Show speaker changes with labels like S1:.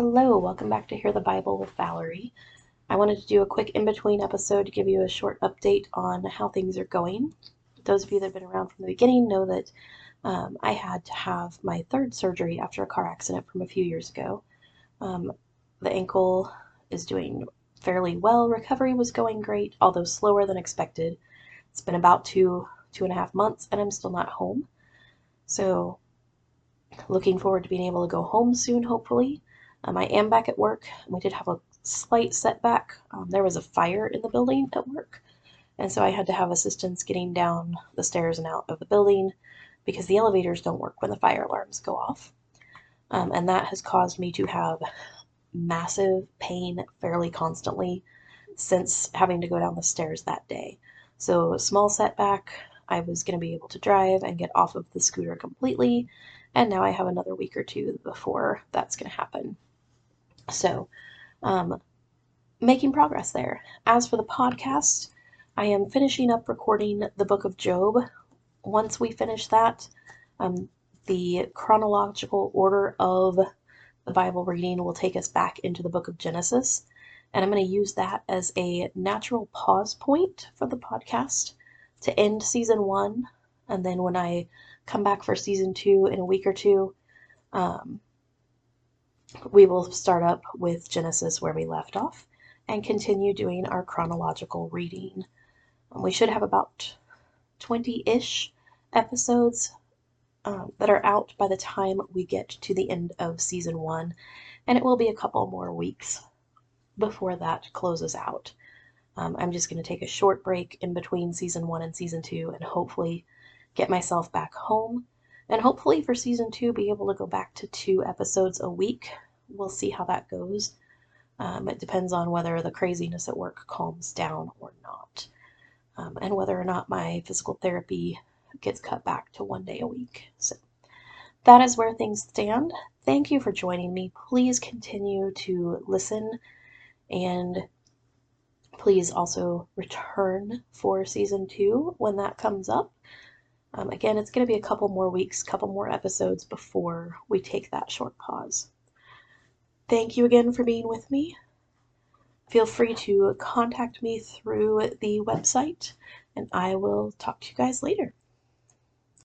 S1: Hello, welcome back to Hear the Bible with Valerie. I wanted to do a quick in between episode to give you a short update on how things are going. Those of you that have been around from the beginning know that um, I had to have my third surgery after a car accident from a few years ago. Um, the ankle is doing fairly well. Recovery was going great, although slower than expected. It's been about two, two and a half months, and I'm still not home. So, looking forward to being able to go home soon, hopefully. Um, I am back at work. We did have a slight setback. Um, there was a fire in the building at work, and so I had to have assistance getting down the stairs and out of the building because the elevators don't work when the fire alarms go off. Um, and that has caused me to have massive pain fairly constantly since having to go down the stairs that day. So, small setback. I was going to be able to drive and get off of the scooter completely, and now I have another week or two before that's going to happen. So, um, making progress there. As for the podcast, I am finishing up recording the book of Job. Once we finish that, um, the chronological order of the Bible reading will take us back into the book of Genesis. And I'm going to use that as a natural pause point for the podcast to end season one. And then when I come back for season two in a week or two, um, we will start up with Genesis where we left off and continue doing our chronological reading. We should have about 20 ish episodes um, that are out by the time we get to the end of season one, and it will be a couple more weeks before that closes out. Um, I'm just going to take a short break in between season one and season two and hopefully get myself back home and hopefully for season two, be able to go back to two episodes a week. We'll see how that goes. Um, it depends on whether the craziness at work calms down or not, um, and whether or not my physical therapy gets cut back to one day a week. So that is where things stand. Thank you for joining me. Please continue to listen and please also return for season two when that comes up. Um, again, it's going to be a couple more weeks, couple more episodes before we take that short pause. Thank you again for being with me. Feel free to contact me through the website, and I will talk to you guys later.